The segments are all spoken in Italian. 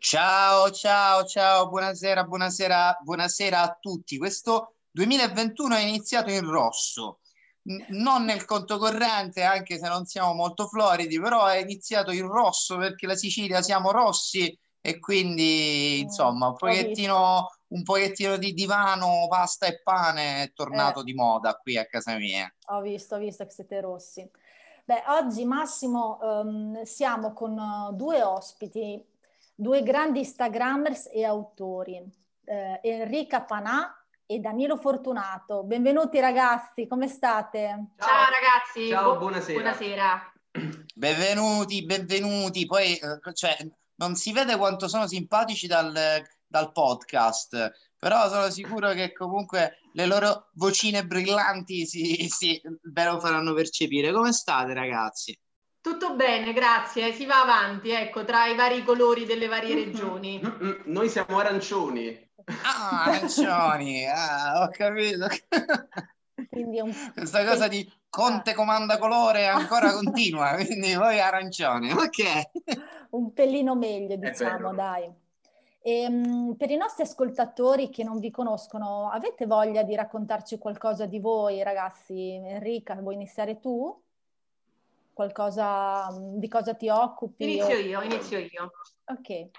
Ciao, ciao, ciao, buonasera, buonasera, buonasera a tutti. Questo 2021 è iniziato in rosso, N- non nel conto corrente, anche se non siamo molto floridi, però è iniziato in rosso perché la Sicilia siamo rossi e quindi, Mm, insomma, un pochettino, un pochettino di divano, pasta e pane è tornato Eh. di moda qui a casa mia. Ho visto, ho visto che siete rossi. Beh, oggi Massimo ehm, siamo con eh, due ospiti, due grandi Instagrammers e autori, eh, Enrica Panà e Danilo Fortunato. Benvenuti ragazzi, come state? Ciao, ragazzi, Ciao, Bu- buonasera. buonasera. Benvenuti, benvenuti. Poi, eh, cioè, non si vede quanto sono simpatici dal, dal podcast, però sono sicuro che comunque le loro vocine brillanti si, si- ve lo faranno percepire. Come state, ragazzi? Tutto bene, grazie. Si va avanti, ecco, tra i vari colori delle varie regioni. Noi siamo arancioni. Ah, arancioni, ah, ho capito. Quindi è un, Questa cosa di Conte comanda colore ancora continua, quindi voi arancioni, ok. un pelino meglio, diciamo, dai. Ehm, per i nostri ascoltatori che non vi conoscono, avete voglia di raccontarci qualcosa di voi, ragazzi? Enrica, vuoi iniziare tu? Qualcosa, di cosa ti occupi? Inizio O- io, inizio io. Ok.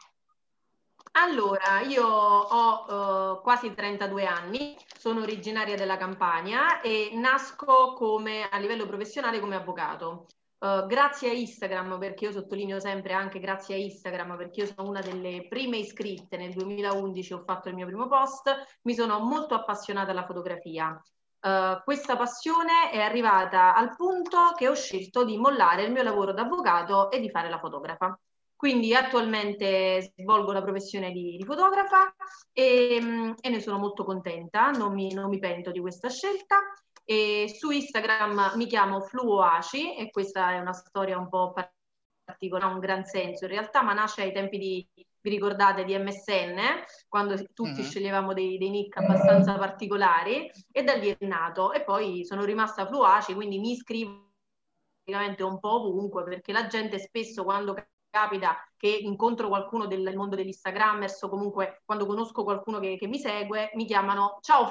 Allora, io ho eh, quasi 32 anni, sono originaria della Campania e nasco come, a livello professionale come avvocato. Eh, grazie a Instagram, perché io sottolineo sempre anche grazie a Instagram, perché io sono una delle prime iscritte, nel 2011 ho fatto il mio primo post, mi sono molto appassionata alla fotografia. Eh, questa passione è arrivata al punto che ho scelto di mollare il mio lavoro da avvocato e di fare la fotografa. Quindi attualmente svolgo la professione di, di fotografa e, mm, e ne sono molto contenta, non mi, non mi pento di questa scelta. E su Instagram mi chiamo Fluoaci e questa è una storia un po' particolare, ha un gran senso in realtà, ma nasce ai tempi di, vi ricordate, di MSN, quando tutti Mhm. sceglievamo dei, dei nick abbastanza particolari e da lì è nato. E poi sono rimasta Fluaci, quindi mi iscrivo praticamente un po' ovunque perché la gente spesso quando capita che incontro qualcuno del mondo dell'Instagrammers o comunque quando conosco qualcuno che, che mi segue mi chiamano ciao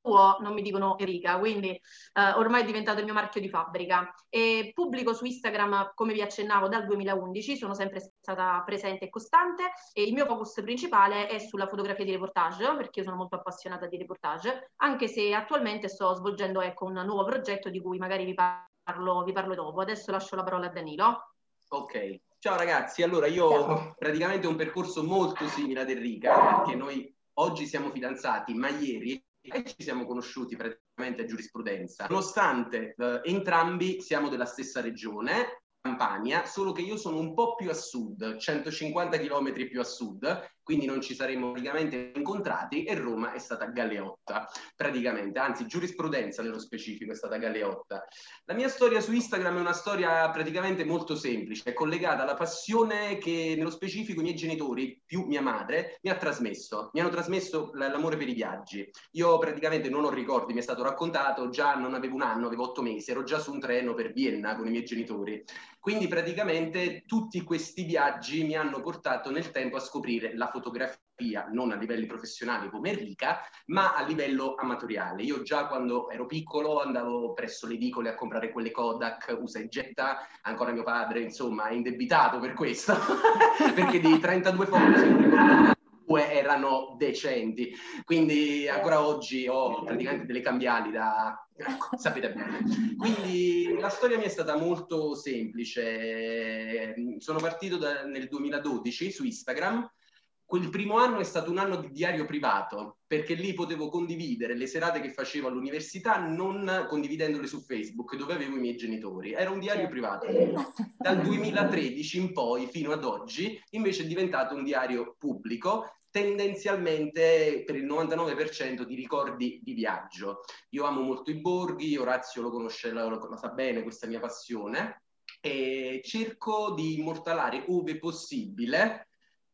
Fluo, non mi dicono Enrica, quindi eh, ormai è diventato il mio marchio di fabbrica. E pubblico su Instagram, come vi accennavo, dal 2011, sono sempre stata presente e costante e il mio focus principale è sulla fotografia di reportage, perché io sono molto appassionata di reportage, anche se attualmente sto svolgendo ecco, un nuovo progetto di cui magari vi parlo, vi parlo dopo. Adesso lascio la parola a Danilo. Ok. Ciao ragazzi, allora io Ciao. praticamente ho un percorso molto simile ad Enrica, perché noi oggi siamo fidanzati, ma ieri ci siamo conosciuti praticamente a giurisprudenza. Nonostante eh, entrambi siamo della stessa regione, Campania, solo che io sono un po' più a sud, 150 km più a sud, quindi non ci saremmo praticamente incontrati e Roma è stata Galeotta, praticamente, anzi giurisprudenza nello specifico è stata Galeotta. La mia storia su Instagram è una storia praticamente molto semplice, è collegata alla passione che nello specifico i miei genitori, più mia madre, mi ha trasmesso. Mi hanno trasmesso l'amore per i viaggi. Io praticamente non ho ricordi, mi è stato raccontato, già non avevo un anno, avevo otto mesi, ero già su un treno per Vienna con i miei genitori. Quindi praticamente tutti questi viaggi mi hanno portato nel tempo a scoprire la fotografia, non a livelli professionali come Enrica, ma a livello amatoriale. Io già quando ero piccolo andavo presso le edicole a comprare quelle Kodak, usa e getta, ancora mio padre insomma è indebitato per questo, perché di 32 foto, se non ricordo due erano decenti, quindi ancora oggi ho praticamente delle cambiali da... ecco, sapete bene. Quindi la storia mia è stata molto semplice. Sono partito da- nel 2012 su Instagram quel primo anno è stato un anno di diario privato, perché lì potevo condividere le serate che facevo all'università non condividendole su Facebook, dove avevo i miei genitori. Era un diario privato. Dal 2013 in poi, fino ad oggi, invece è diventato un diario pubblico, tendenzialmente per il 99% di ricordi di viaggio. Io amo molto i borghi, Orazio lo conosce, lo, lo sa bene, questa mia passione, e cerco di immortalare ove possibile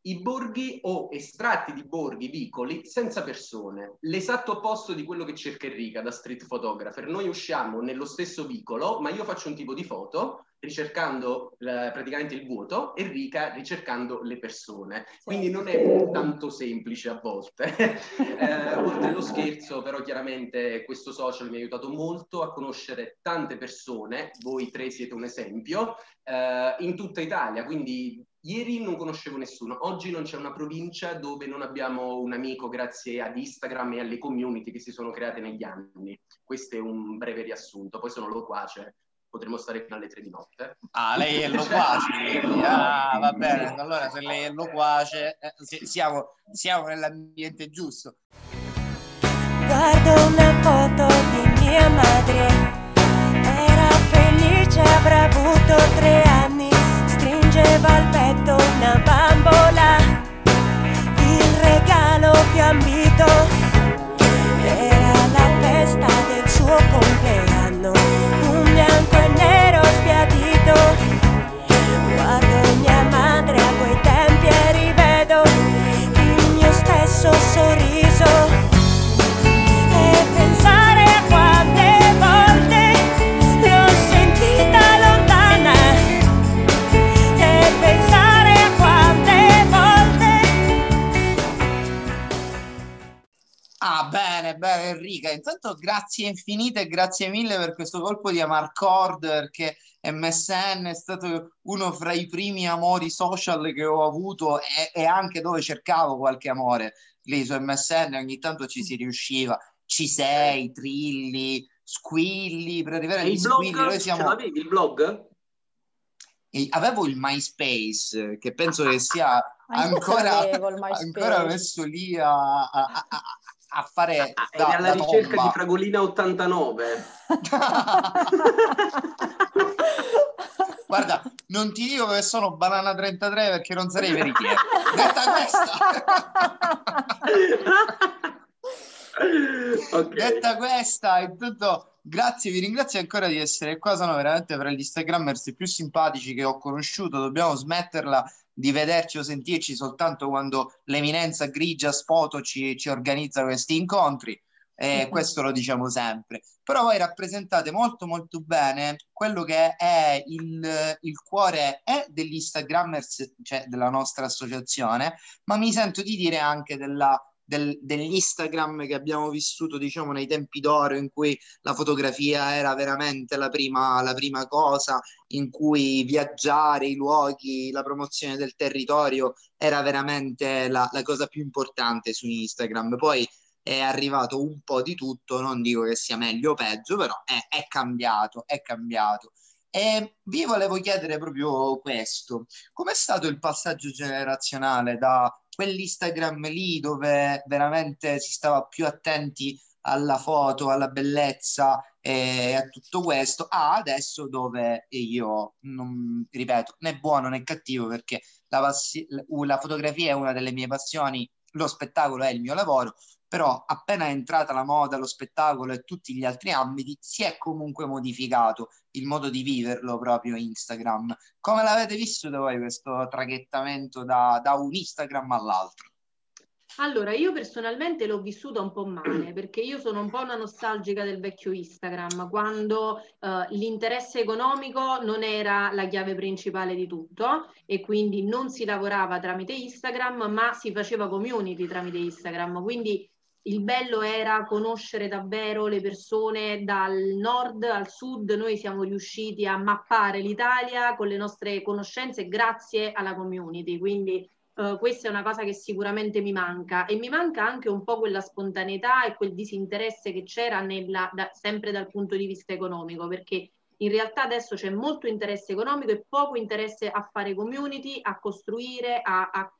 i borghi o estratti di borghi, vicoli, senza persone. L'esatto opposto di quello che cerca Enrica da street photographer. Noi usciamo nello stesso vicolo, ma io faccio un tipo di foto ricercando eh, praticamente il vuoto, Enrica ricercando le persone. Quindi non è tanto semplice a volte. eh, oltre allo scherzo, però chiaramente questo social mi ha aiutato molto a conoscere tante persone, voi tre siete un esempio, eh, in tutta Italia, quindi Ieri non conoscevo nessuno, oggi non c'è una provincia dove non abbiamo un amico grazie ad Instagram e alle community che si sono create negli anni. Questo è un breve riassunto, poi sono loquace, potremmo stare fino alle tre di notte. Ah, lei è loquace, ah, va bene, allora se lei è loquace eh, siamo, siamo nell'ambiente giusto. Guardo una foto di mia madre, era felice, avrà avuto tre anni. Stringeva al petto una bambola, il regalo più ambito era la festa del suo compleanno, Intanto grazie infinite e grazie mille per questo colpo di Amarcord perché MSN è stato uno fra i primi amori social che ho avuto e, e anche dove cercavo qualche amore lì su MSN ogni tanto ci si riusciva. Ci sei, trilli, squilli, per arrivare agli squilli. Noi siamo... Ce l'avevi il blog? E avevo il MySpace che penso che sia ancora, ancora messo lì a, a, a, a fare ah, da, alla ricerca tomba. di Fragolina 89 guarda non ti dico che sono banana 33 perché non sarei veritiero. Detta questa. Okay. detta questa intanto grazie vi ringrazio ancora di essere qua. Sono veramente tra gli instagrammers più simpatici che ho conosciuto. Dobbiamo smetterla di vederci o sentirci soltanto quando l'eminenza grigia Spoto ci, ci organizza questi incontri. E mm-hmm. questo lo diciamo sempre. Però voi rappresentate molto molto bene quello che è il, il cuore degli Instagrammers, cioè della nostra associazione, ma mi sento di dire anche della del, dell'Instagram che abbiamo vissuto, diciamo, nei tempi d'oro in cui la fotografia era veramente la prima, la prima cosa, in cui viaggiare, i luoghi, la promozione del territorio era veramente la, la cosa più importante su Instagram. Poi è arrivato un po' di tutto, non dico che sia meglio o peggio, però è, è cambiato, è cambiato. E vi volevo chiedere proprio questo: com'è stato il passaggio generazionale da quell'Instagram lì dove veramente si stava più attenti alla foto, alla bellezza e a tutto questo, a adesso dove io non ripeto né buono né cattivo perché la, passi- la fotografia è una delle mie passioni, lo spettacolo è il mio lavoro, però appena è entrata la moda, lo spettacolo e tutti gli altri ambiti, si è comunque modificato il modo di viverlo proprio Instagram. Come l'avete visto voi questo traghettamento da, da un Instagram all'altro? Allora, io personalmente l'ho vissuta un po' male perché io sono un po' una nostalgica del vecchio Instagram, quando uh, l'interesse economico non era la chiave principale di tutto e quindi non si lavorava tramite Instagram, ma si faceva community tramite Instagram. Quindi il bello era conoscere davvero le persone dal nord al sud, noi siamo riusciti a mappare l'Italia con le nostre conoscenze grazie alla community, quindi uh, questa è una cosa che sicuramente mi manca. E mi manca anche un po' quella spontaneità e quel disinteresse che c'era nella, da, sempre dal punto di vista economico, perché in realtà adesso c'è molto interesse economico e poco interesse a fare community, a costruire, a, a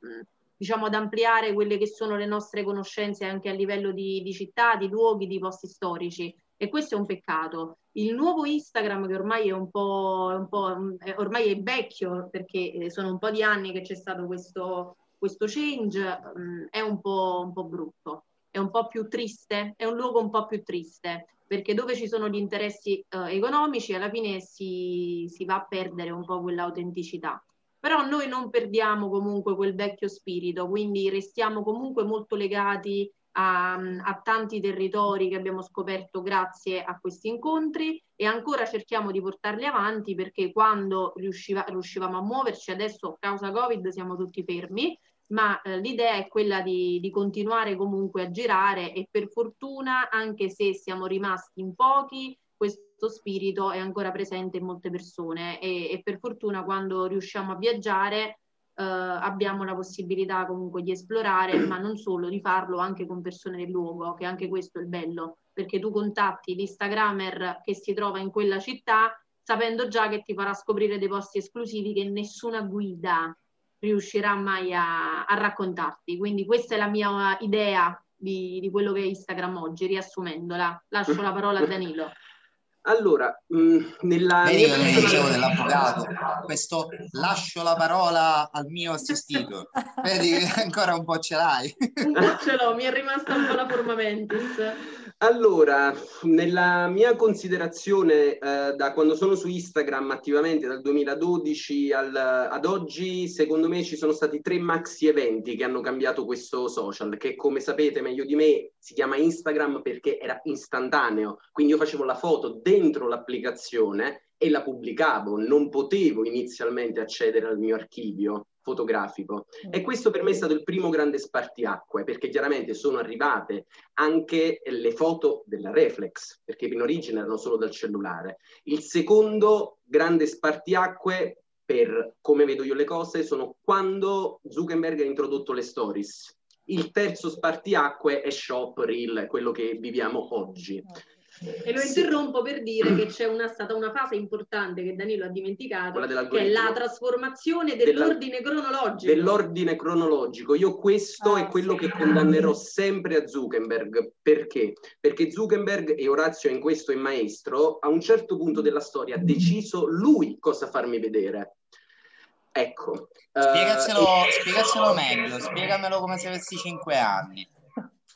diciamo, ad ampliare quelle che sono le nostre conoscenze anche a livello di, di città, di luoghi, di posti storici. E questo è un peccato. Il nuovo Instagram, che ormai è un po', un po' ormai è vecchio, perché eh, sono un po' di anni che c'è stato questo, questo change, mm, è un po', un po' brutto, è un po' più triste, è un luogo un po' più triste, perché dove ci sono gli interessi eh, economici alla fine si, si va a perdere un po' quell'autenticità però noi non perdiamo comunque quel vecchio spirito, quindi restiamo comunque molto legati a, a, tanti territori che abbiamo scoperto grazie a questi incontri e ancora cerchiamo di portarli avanti perché quando riusciva, riuscivamo a muoverci, adesso causa Covid siamo tutti fermi, ma eh, l'idea è quella di, di, continuare comunque a girare e per fortuna, anche se siamo rimasti in pochi, questo spirito è ancora presente in molte persone e, e per fortuna quando riusciamo a viaggiare eh, abbiamo la possibilità comunque di esplorare, ma non solo, di farlo anche con persone del luogo, che anche questo è il bello, perché tu contatti l'Instagrammer che si trova in quella città sapendo già che ti farà scoprire dei posti esclusivi che nessuna guida riuscirà mai a, a raccontarti. Quindi questa è la mia idea di, di, quello che è Instagram oggi, riassumendola. Lascio la parola a Danilo. Allora, mh, mm, nella... Vedi come personale... dicevo dell'avvocato, questo lascio la parola al mio assistito. Vedi che ancora un po' ce l'hai. Un po' ce l'ho, mi è rimasta un po' la forma mentis. Allora, nella mia considerazione eh, da quando sono su Instagram attivamente dal 2012 al, ad oggi, secondo me ci sono stati tre maxi eventi che hanno cambiato questo social, che come sapete meglio di me si chiama Instagram perché era istantaneo, quindi io facevo la foto dentro l'applicazione e la pubblicavo, non potevo inizialmente accedere al mio archivio fotografico. E questo per me è stato il primo grande spartiacque, perché chiaramente sono arrivate anche le foto della reflex, perché in origine erano solo dal cellulare. Il secondo grande spartiacque per come vedo io le cose sono quando Zuckerberg ha introdotto le stories. Il terzo spartiacque è Shop Reel, quello che viviamo oggi. E lo interrompo per dire che c'è una, stata una fase importante che Danilo ha dimenticato, che è la trasformazione dell'ordine Della, cronologico. Dell'ordine cronologico. Io questo ah, è quello sì. che condannerò sempre a Zuckerberg. Perché? Perché Zuckerberg, e Orazio in questo è maestro, a un certo punto della storia ha deciso lui cosa farmi vedere. Ecco. Spiegacelo, uh, spiegacelo meglio, spiegamelo come se avessi cinque anni.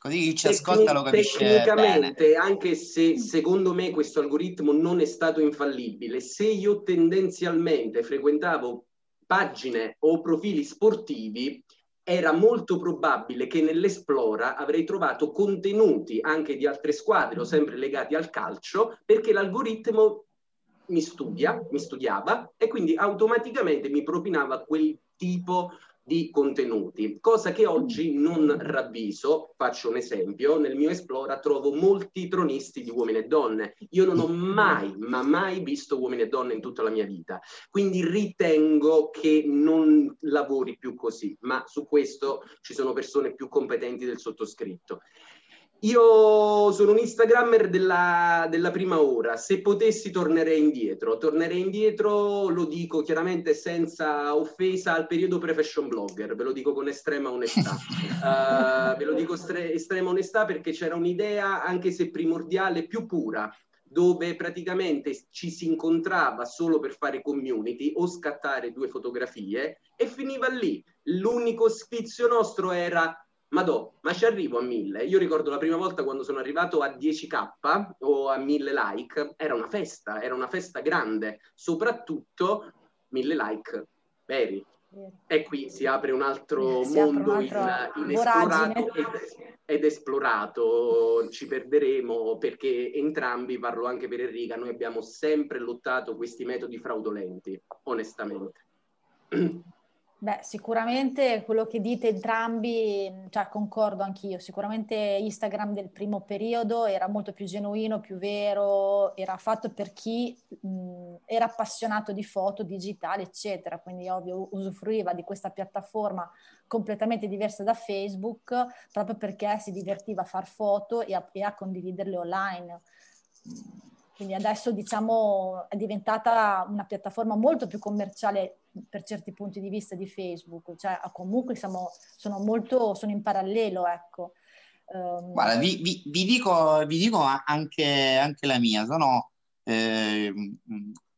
Così chi ci ascolta lo capisce Tecnicamente, bene. anche se secondo me questo algoritmo non è stato infallibile, se io tendenzialmente frequentavo pagine o profili sportivi, era molto probabile che nell'Esplora avrei trovato contenuti anche di altre squadre o sempre legati al calcio, perché l'algoritmo mi studia, mi studiava e quindi automaticamente mi propinava quel tipo di di contenuti, cosa che oggi non ravviso. Faccio un esempio, nel mio Esplora trovo molti tronisti di uomini e donne. Io non ho mai, ma mai visto uomini e donne in tutta la mia vita, quindi ritengo che non lavori più così, ma su questo ci sono persone più competenti del sottoscritto. Io sono un Instagrammer della, della, prima ora, se potessi tornerei indietro, tornerei indietro, lo dico chiaramente senza offesa al periodo pre-fashion blogger, ve lo dico con estrema onestà, uh, ve lo dico stre- estrema onestà perché c'era un'idea, anche se primordiale, più pura, dove praticamente ci si incontrava solo per fare community o scattare due fotografie e finiva lì. L'unico sfizio nostro era Madò, ma ci arrivo a mille. Io ricordo la prima volta quando sono arrivato a 10k o a 1000 like, era una festa, era una festa grande, soprattutto 1000 like veri. E qui si apre un altro si mondo un altro in, inesplorato ed, ed, esplorato. Ci perderemo perché entrambi, parlo anche per Enrica, noi abbiamo sempre lottato questi metodi fraudolenti, onestamente. Beh, sicuramente quello che dite entrambi, cioè concordo anch'io, sicuramente Instagram del primo periodo era molto più genuino, più vero, era fatto per chi mh, era appassionato di foto digitali, eccetera, quindi ovvio usufruiva di questa piattaforma completamente diversa da Facebook proprio perché si divertiva a far foto e a, e a condividerle online quindi adesso diciamo è diventata una piattaforma molto più commerciale per certi punti di vista di Facebook, cioè comunque siamo, sono molto, sono in parallelo, ecco. Um, Guarda, vi, vi, vi, dico, vi dico anche, anche, la mia, sono eh,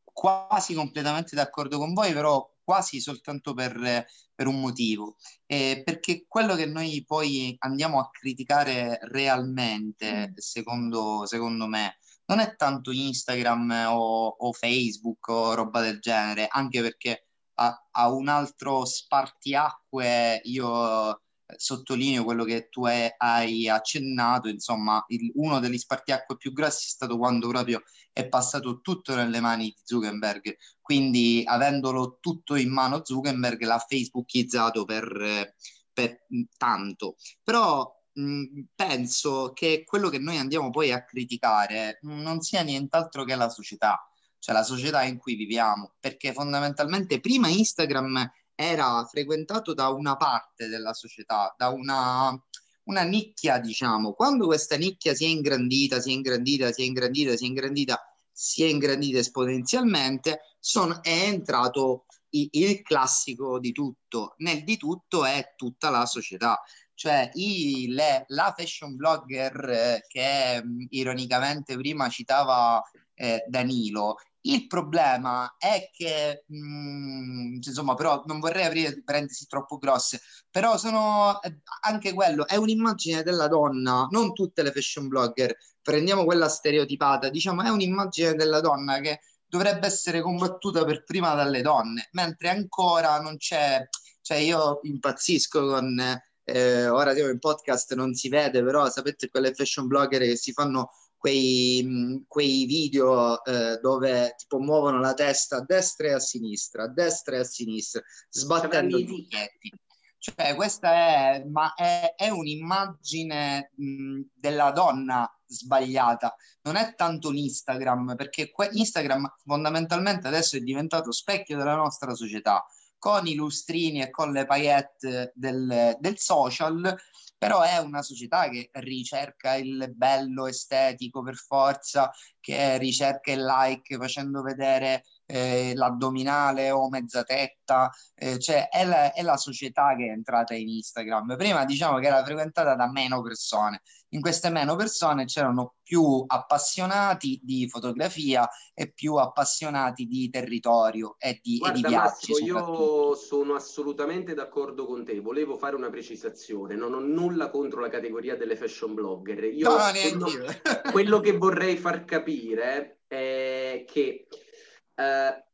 quasi completamente d'accordo con voi, però quasi soltanto per, per un motivo, eh, perché quello che noi poi andiamo a criticare realmente, mm. secondo, secondo me, non è tanto Instagram o, o, Facebook o roba del genere, anche perché ha, ha un altro spartiacque, io sottolineo quello che tu hai accennato, insomma, il, uno degli spartiacque più grossi è stato quando proprio è passato tutto nelle mani di Zuckerberg, quindi avendolo tutto in mano Zuckerberg l'ha facebookizzato per, per tanto. Però mh, penso che quello che noi andiamo poi a criticare non sia nient'altro che la società, cioè la società in cui viviamo, perché fondamentalmente prima Instagram era frequentato da una parte della società, da una, una nicchia, diciamo. Quando questa nicchia si è ingrandita, si è ingrandita, si è ingrandita, si è ingrandita, si è ingrandita esponenzialmente, sono, è entrato il classico di tutto. Nel di tutto è tutta la società cioè i, le, la fashion blogger eh, che mh, ironicamente prima citava eh, Danilo il problema è che, mh, mm, insomma, però non vorrei aprire parentesi troppo grosse, però sono eh, anche quello, è un'immagine della donna, non tutte le fashion blogger, prendiamo quella stereotipata, diciamo, è un'immagine della donna che dovrebbe essere combattuta per prima dalle donne, mentre ancora non c'è, cioè io impazzisco con, eh, ora siamo in podcast, non si vede, però sapete quelle fashion blogger che si fanno quei, quei video eh, dove tipo muovono la testa a destra e a sinistra, a destra e a sinistra, sbattendo i ticchetti. Cioè, questa è, ma è, è un'immagine mh, della donna sbagliata, non è tanto l'Instagram, perché que- Instagram fondamentalmente adesso è diventato specchio della nostra società, con i lustrini e con le paillette del, del social però è una società che ricerca il bello estetico per forza, che ricerca il like facendo vedere eh, l'addominale o mezza tetta, eh, cioè è la, è la, società che è entrata in Instagram. Prima diciamo che era frequentata da meno persone, in queste meno persone c'erano più appassionati di fotografia e più appassionati di territorio e di, Guarda, e di viaggi. Massimo, io sono assolutamente d'accordo con te, volevo fare una precisazione, non ho nulla contro la categoria delle fashion blogger. Io no, quello, quello che vorrei far capire è che eh,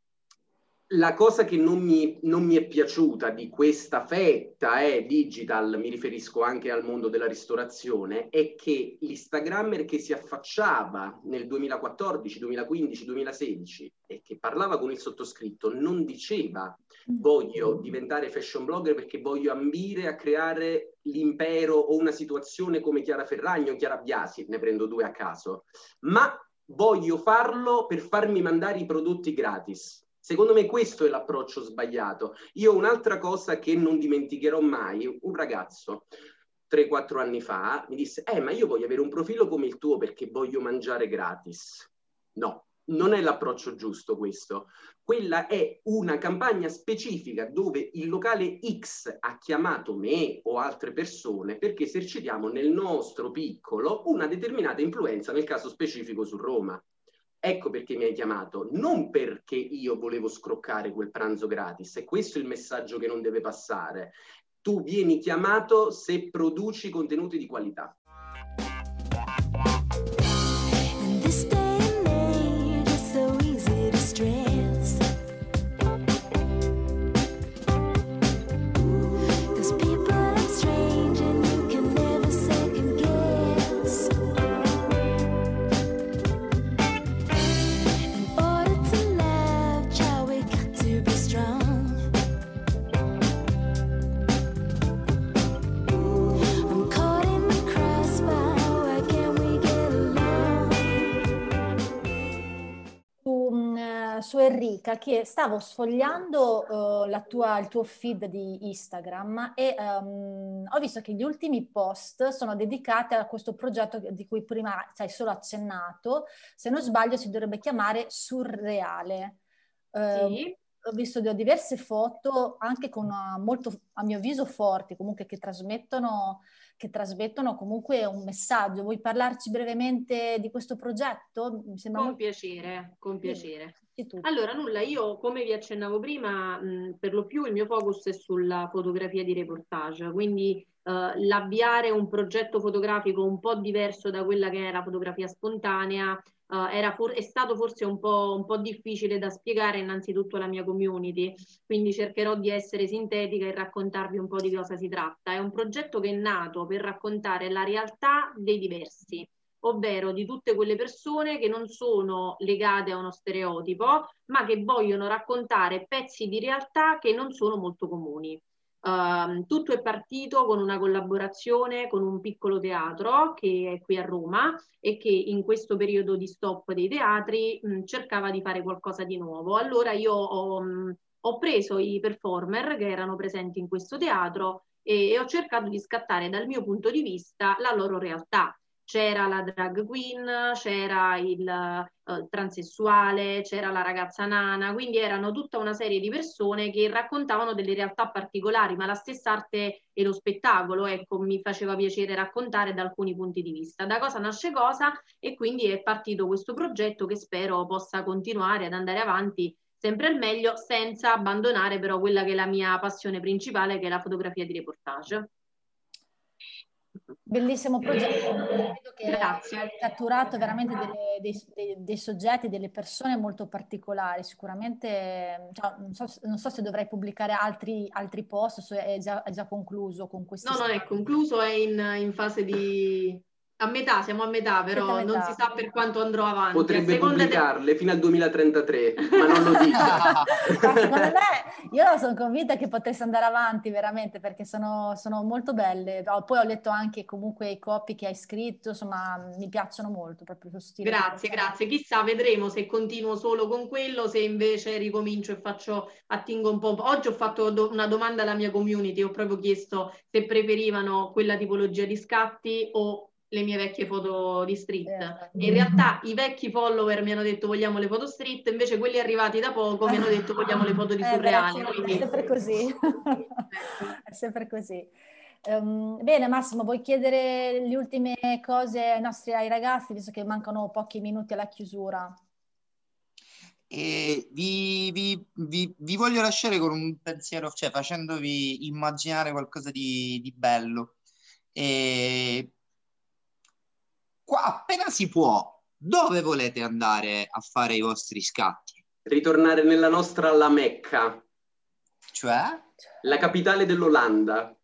la cosa che non mi, non mi, è piaciuta di questa fetta eh, digital, mi riferisco anche al mondo della ristorazione, è che l'Instagrammer che si affacciava nel 2014, 2015, 2016 e che parlava con il sottoscritto non diceva voglio diventare fashion blogger perché voglio ambire a creare l'impero o una situazione come Chiara Ferragno o Chiara Biasi, ne prendo due a caso, ma voglio farlo per farmi mandare i prodotti gratis. Secondo me questo è l'approccio sbagliato. Io un'altra cosa che non dimenticherò mai, un ragazzo 3-4 anni fa mi disse, eh ma io voglio avere un profilo come il tuo perché voglio mangiare gratis. No, non è l'approccio giusto questo. Quella è una campagna specifica dove il locale X ha chiamato me o altre persone perché esercitiamo nel nostro piccolo una determinata influenza, nel caso specifico su Roma. Ecco perché mi hai chiamato, non perché io volevo scroccare quel pranzo gratis, e questo è il messaggio che non deve passare. Tu vieni chiamato se produci contenuti di qualità. Enrica che stavo sfogliando la tua, il tuo feed di Instagram e um, ho visto che gli ultimi post sono dedicati a questo progetto di cui prima ci hai solo accennato, se non sbaglio si dovrebbe chiamare Surreale. Uh, sì. Ho visto diverse foto anche con una, molto, a mio avviso, forti, comunque che trasmettono che trasmettono comunque un messaggio. Vuoi parlarci brevemente di questo progetto? Mi sembra con molto... piacere, con piacere. Allora, nulla, io come vi accennavo prima, mh, per lo più il mio focus è sulla fotografia di reportage, quindi Uh, l'avviare un progetto fotografico un po' diverso da quella che la fotografia spontanea era for- è stato forse un po', un po' difficile da spiegare innanzitutto alla mia community, quindi cercherò di essere sintetica e raccontarvi un po' di cosa si tratta. È un progetto che è nato per raccontare la realtà dei diversi, ovvero di tutte quelle persone che non sono legate a uno stereotipo, ma che vogliono raccontare pezzi di realtà che non sono molto comuni. Uh, tutto è partito con una collaborazione con un piccolo teatro che è qui a Roma e che in questo periodo di stop dei teatri mh, cercava di fare qualcosa di nuovo. Allora io ho, mh, ho, preso i performer che erano presenti in questo teatro e, e ho cercato di scattare dal mio punto di vista la loro realtà c'era la drag queen, c'era il uh, transessuale, c'era la ragazza nana, quindi erano tutta una serie di persone che raccontavano delle realtà particolari, ma la stessa arte e lo spettacolo, ecco, mi faceva piacere raccontare da alcuni punti di vista. Da cosa nasce cosa e quindi è partito questo progetto che spero possa continuare ad andare avanti sempre al meglio senza abbandonare però quella che è la mia passione principale che è la fotografia di reportage. Bellissimo progetto, credo che Grazie. hai catturato veramente delle, dei, dei, dei, soggetti, delle persone molto particolari. Sicuramente, cioè, non, so, non, so, se dovrai pubblicare altri, altri post, se è già, è già concluso con questi. No, non è concluso, è in, in fase di, a metà, siamo a metà, però metà. non si sa per quanto andrò avanti. Potrebbe pubblicarle te... fino al 2033, ma non lo dico. secondo me, io sono convinta che potesse andare avanti veramente perché sono, sono molto belle. Poi ho letto anche comunque i copy che hai scritto, insomma, mi piacciono molto proprio questo stile. Grazie, grazie. Chissà, vedremo se continuo solo con quello, se invece ricomincio e faccio, attingo un po'. Oggi ho fatto do- una domanda alla mia community, ho proprio chiesto se preferivano quella tipologia di scatti o le mie vecchie foto di street. Eh, in realtà i vecchi follower mi hanno detto vogliamo le foto street, invece quelli arrivati da poco mi hanno detto vogliamo le foto di eh, surreale. Beh, quindi... È sempre così. è sempre così. Um, bene Massimo, vuoi chiedere le ultime cose ai nostri ai ragazzi, visto che mancano pochi minuti alla chiusura? E vi, vi, vi, vi, voglio lasciare con un pensiero, cioè facendovi immaginare qualcosa di, di bello. E qua appena si può, dove volete andare a fare i vostri scatti? Ritornare nella nostra La Mecca. Cioè? La capitale dell'Olanda.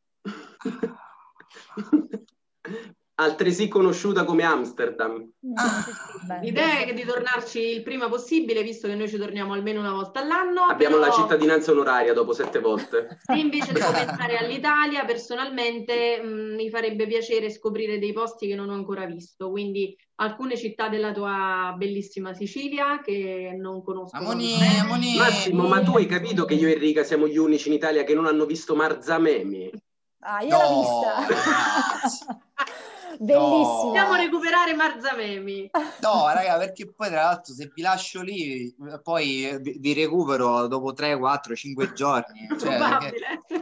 Altresì conosciuta come Amsterdam. Ah, L'idea è di tornarci il prima possibile, visto che noi ci torniamo almeno una volta all'anno. Abbiamo però... la cittadinanza onoraria dopo sette volte. Se invece devo pensare all'Italia, personalmente mh, mm, mi farebbe piacere scoprire dei posti che non ho ancora visto, quindi alcune città della tua bellissima Sicilia che non conosco. Amoni, amoni. Massimo, ma tu hai capito che io e Enrica siamo gli unici in Italia che non hanno visto Marzamemi? Ah, io no, l'ho vista. Bellissimo. Dobbiamo recuperare Marzamemi. No, raga, perché poi tra l'altro se vi lascio lì, poi vi recupero dopo 3, 4, 5 giorni. Cioè,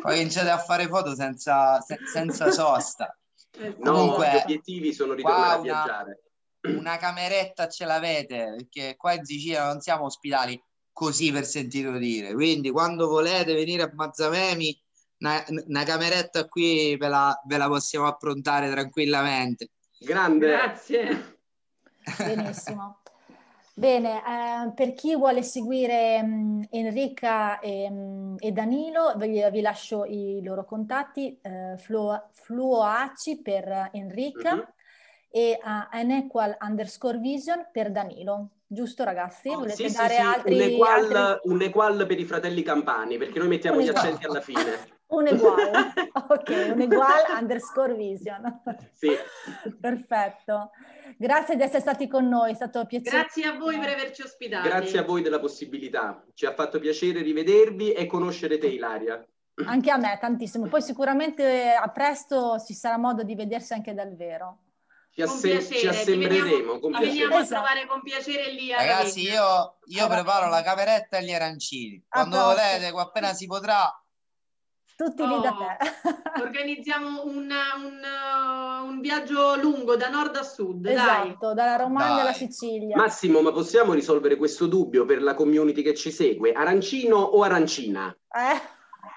poi iniziate a fare foto senza, se, senza sosta. Eh, no, Comunque, gli obiettivi sono ritornare a viaggiare. Una cameretta ce l'avete, perché qua in Sicilia non siamo ospitali così per sentito dire. Quindi quando volete venire a Mazzamemi una, una cameretta qui ve la, ve la possiamo approntare tranquillamente. Grande. Grazie. Benissimo. Bene, eh, per chi vuole seguire mh, mm, Enrica e, mh, mm, e Danilo, vi, vi, lascio i loro contatti, eh, Fluo, Fluoaci per Enrica uh-huh. e uh, Unequal underscore vision per Danilo. Giusto ragazzi? Oh, Volete sì, dare sì, altri, un, equal, altri... un equal per i fratelli campani, perché noi mettiamo gli accenti alla fine. Un uguale, ok, un uguale underscore vision. Sì. Perfetto. Grazie di essere stati con noi, è stato piacere. Grazie a voi per averci ospitati. Grazie a voi della possibilità. Ci ha fatto piacere rivedervi e conoscere te, Ilaria. Anche a me, tantissimo. Poi sicuramente a presto ci sarà modo di vedersi anche dal vero. Ci, piacere, ci assembreremo veniamo- con ci piacere. veniamo a Esatto. trovare con piacere lì a Ragazzi, io, io preparo la cameretta e gli arancini. Quando volete, appena si potrà. Tutti lì da Oh, te. Organizziamo un, un, uh, un viaggio lungo da nord a sud, dai. esatto, dalla Romagna alla Dai. Sicilia. Massimo, ma possiamo risolvere questo dubbio per la community che ci segue? Arancino o arancina? Eh,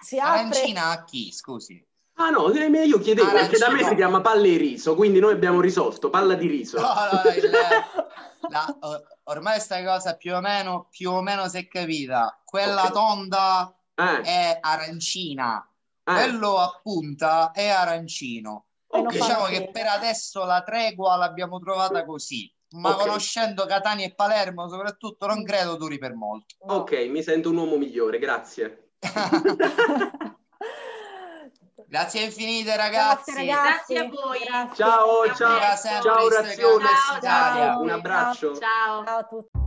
si apre. Arancina a chi, scusi? Ah no, eh, io chiedevo perché da me Arancino. si chiama palle e riso, quindi noi abbiamo risolto, palla di riso. No, no, no, il- la- ormai sta cosa più o meno, più o meno si è capita. Quella Ok. tonda Eh, è arancina, eh, quello a punta è arancino. Non ok. fa Diciamo che per adesso la tregua l'abbiamo trovata così, ma Ok. conoscendo Catania e Palermo soprattutto non credo duri per molto. No. Ok, mi sento un uomo migliore, grazie. Grazie infinite Grazie ragazzi. ragazzi. Grazie a voi. Grazie. Ciao, ciao, ciao Ciao, ciao, ciao. un abbraccio. Ciao. Ciao a tutti.